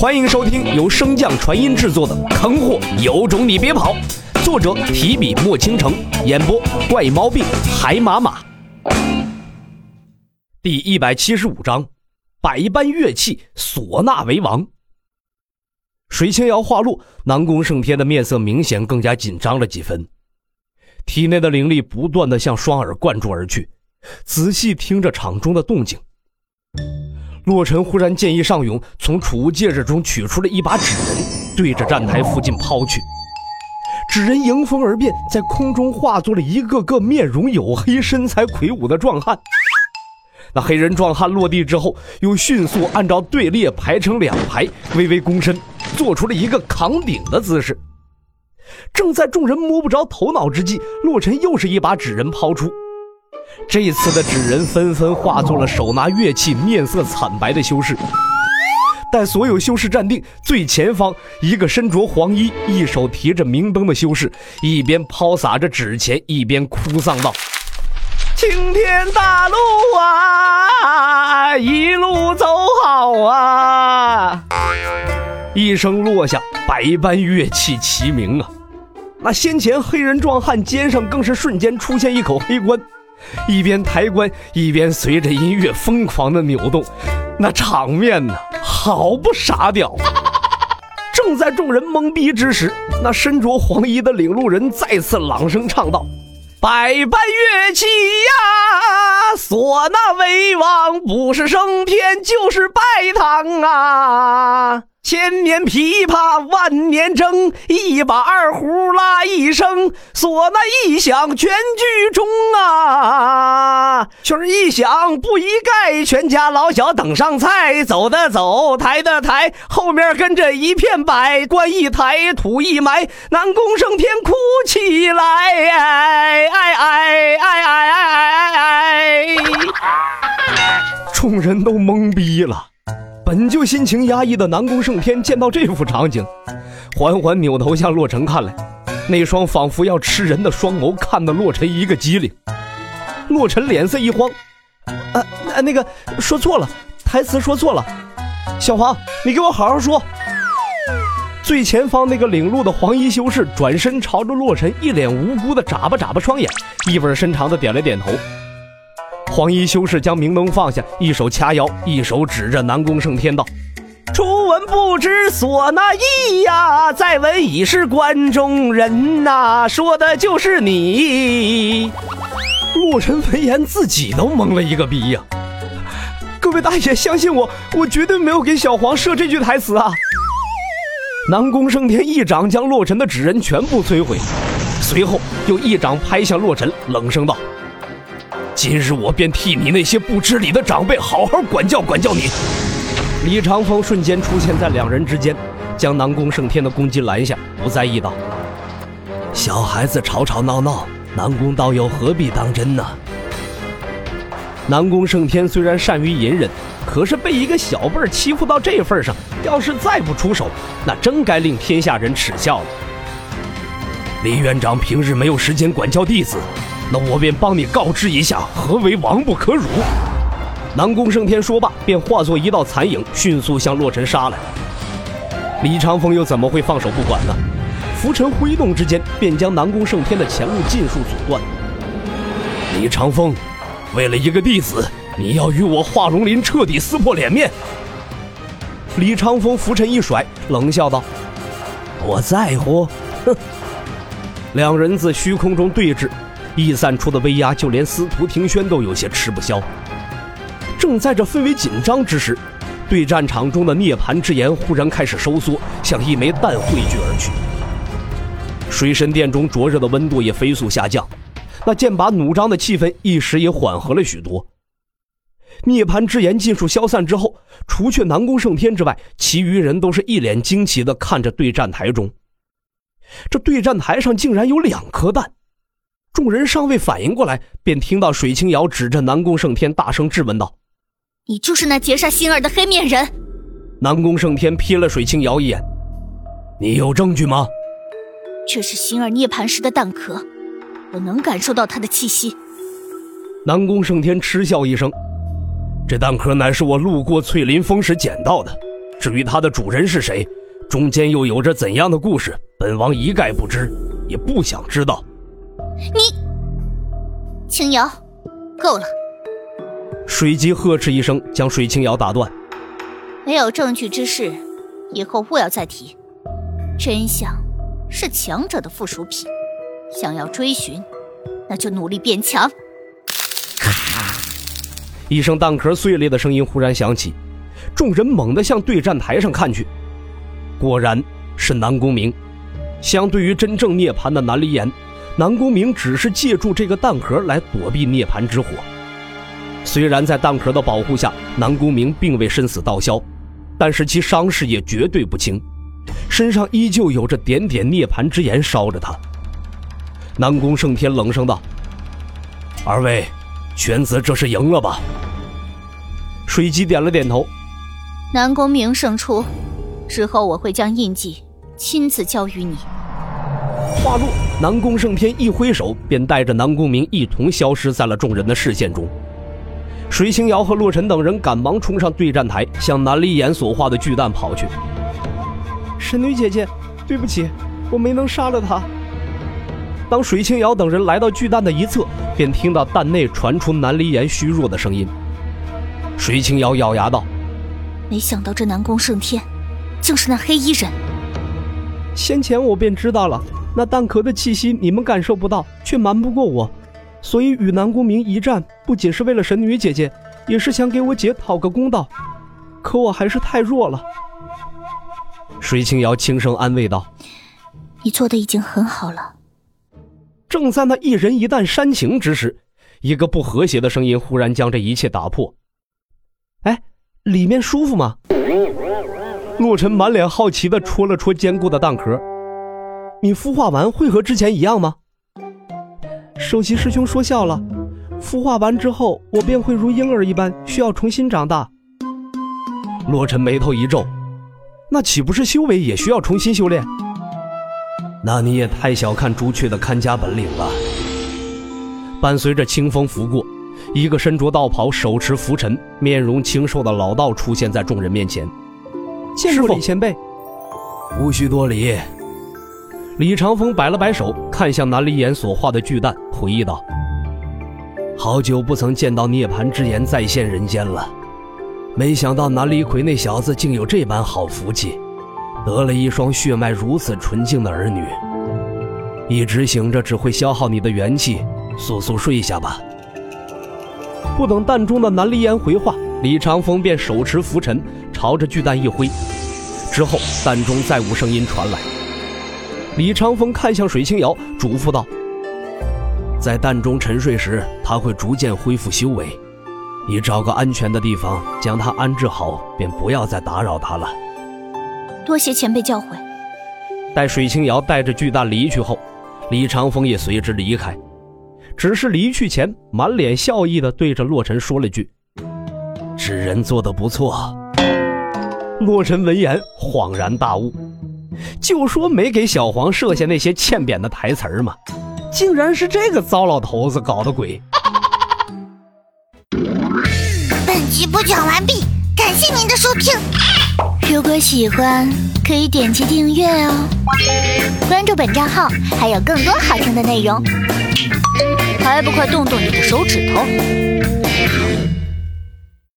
欢迎收听由升降传音制作的《坑货有种你别跑》，作者提笔墨倾城，演播怪猫病海马马。第一百七十五章，百般乐器，唢呐为王。水清瑶话落，南宫胜天的面色明显更加紧张了几分，体内的灵力不断的向双耳灌注而去，仔细听着场中的动静。洛尘忽然见意上涌，从储物戒指中取出了一把纸人，对着站台附近抛去。纸人迎风而变，在空中化作了一个个面容黝黑、身材魁梧的壮汉。那黑人壮汉落地之后，又迅速按照队列排成两排，微微躬身，做出了一个扛鼎的姿势。正在众人摸不着头脑之际，洛尘又是一把纸人抛出。这次的纸人纷纷化作了手拿乐器、面色惨白的修士。待所有修士站定，最前方一个身着黄衣、一手提着明灯的修士，一边抛洒着纸钱，一边哭丧道：“青天大路啊，一路走好啊！”一声落下，百般乐器齐鸣啊！那先前黑人壮汉肩上更是瞬间出现一口黑棺。一边抬棺，一边随着音乐疯狂的扭动，那场面呢，好不傻屌！正在众人懵逼之时，那身着黄衣的领路人再次朗声唱道：“百般乐器呀，唢呐为王，不是升天就是拜堂啊！”千年琵琶万年筝，一把二胡拉一声，唢呐一响全剧终啊！曲儿一响不一盖，全家老小等上菜，走的走，抬的抬，后面跟着一片白，棺一抬，土一埋，南宫升天哭起来，哎哎哎哎哎哎哎！众人都懵逼了。本就心情压抑的南宫胜天见到这幅场景，缓缓扭头向洛尘看来，那双仿佛要吃人的双眸看得洛尘一个机灵。洛尘脸色一慌，啊，那个说错了，台词说错了，小黄，你给我好好说。最前方那个领路的黄衣修士转身朝着洛尘一脸无辜的眨巴眨巴双眼，意味深长的点了点头。黄衣修士将明灯放下，一手掐腰，一手指着南宫胜天道：“初闻不知唢呐意呀，再闻已是关中人呐，说的就是你。”洛尘闻言，自己都懵了一个逼呀！各位大爷，相信我，我绝对没有给小黄设这句台词啊！南宫胜天一掌将洛尘的纸人全部摧毁，随后又一掌拍向洛尘，冷声道。今日我便替你那些不知礼的长辈好好管教管教你。李长风瞬间出现在两人之间，将南宫胜天的攻击拦下，不在意道：“小孩子吵吵闹闹，南宫道友何必当真呢？”南宫胜天虽然善于隐忍，可是被一个小辈欺负到这份上，要是再不出手，那真该令天下人耻笑了。李院长平日没有时间管教弟子。那我便帮你告知一下，何为王不可辱。南宫胜天说罢，便化作一道残影，迅速向洛尘杀来。李长风又怎么会放手不管呢？浮尘挥动之间，便将南宫胜天的前路尽数阻断。李长风，为了一个弟子，你要与我华龙林彻底撕破脸面？李长风浮尘一甩，冷笑道：“我在乎。”哼。两人自虚空中对峙。溢散出的威压，就连司徒庭轩都有些吃不消。正在这氛围紧张之时，对战场中的涅槃之炎忽然开始收缩，像一枚弹汇聚而去。水神殿中灼热的温度也飞速下降，那剑拔弩张的气氛一时也缓和了许多。涅槃之炎尽数消散之后，除却南宫胜天之外，其余人都是一脸惊奇的看着对战台中。这对战台上竟然有两颗蛋！众人尚未反应过来，便听到水清瑶指着南宫胜天大声质问道：“你就是那劫杀心儿的黑面人？”南宫胜天瞥了水清瑶一眼：“你有证据吗？”“这是心儿涅槃时的蛋壳，我能感受到他的气息。”南宫胜天嗤笑一声：“这蛋壳乃是我路过翠林峰时捡到的，至于它的主人是谁，中间又有着怎样的故事，本王一概不知，也不想知道。你，青瑶，够了！水姬呵斥一声，将水清瑶打断。没有证据之事，以后勿要再提。真相是强者的附属品，想要追寻，那就努力变强。一声弹壳碎裂的声音忽然响起，众人猛地向对战台上看去，果然是南宫明。相对于真正涅槃的南离岩，南宫明只是借助这个弹壳来躲避涅槃之火。虽然在弹壳的保护下，南宫明并未身死道消，但是其伤势也绝对不轻，身上依旧有着点点涅槃之炎烧着他。南宫胜天冷声道：“二位。”玄子这是赢了吧？水姬点了点头。南宫明胜出之后，我会将印记亲自交于你。话落，南宫胜天一挥手，便带着南宫明一同消失在了众人的视线中。水清瑶和洛尘等人赶忙冲上对战台，向南离岩所化的巨蛋跑去。神女姐姐，对不起，我没能杀了他。当水清瑶等人来到巨蛋的一侧，便听到蛋内传出南离岩虚弱的声音。水清瑶咬牙道：“没想到这南宫胜天，竟是那黑衣人。先前我便知道了，那蛋壳的气息你们感受不到，却瞒不过我，所以与南宫明一战，不仅是为了神女姐姐，也是想给我姐讨个公道。可我还是太弱了。”水清瑶轻声安慰道：“你做的已经很好了。”正在那一人一蛋煽情之时，一个不和谐的声音忽然将这一切打破。哎，里面舒服吗？洛尘满脸好奇的戳了戳坚固的蛋壳。你孵化完会和之前一样吗？首席师兄说笑了，孵化完之后我便会如婴儿一般，需要重新长大。洛尘眉头一皱，那岂不是修为也需要重新修炼？那你也太小看朱雀的看家本领了。伴随着清风拂过，一个身着道袍、手持拂尘、面容清瘦的老道出现在众人面前。见过李前辈，无需多礼。李长风摆了摆手，看向南离岩所化的巨蛋，回忆道：“好久不曾见到涅槃之炎再现人间了，没想到南离魁那小子竟有这般好福气。”得了一双血脉如此纯净的儿女，一直醒着只会消耗你的元气，速速睡下吧。不等蛋中的南离岩回话，李长风便手持拂尘朝着巨蛋一挥，之后蛋中再无声音传来。李长风看向水清瑶，嘱咐道：“在蛋中沉睡时，他会逐渐恢复修为，你找个安全的地方将他安置好，便不要再打扰他了。”多谢前辈教诲。待水清瑶带着巨蛋离去后，李长风也随之离开。只是离去前，满脸笑意的对着洛尘说了句：“纸人做的不错。”洛尘闻言恍然大悟，就说没给小黄设下那些欠扁的台词儿嘛，竟然是这个糟老头子搞的鬼。本集播讲完毕，感谢您的收听。如果喜欢，可以点击订阅哦，关注本账号还有更多好听的内容，还不快动动你的手指头！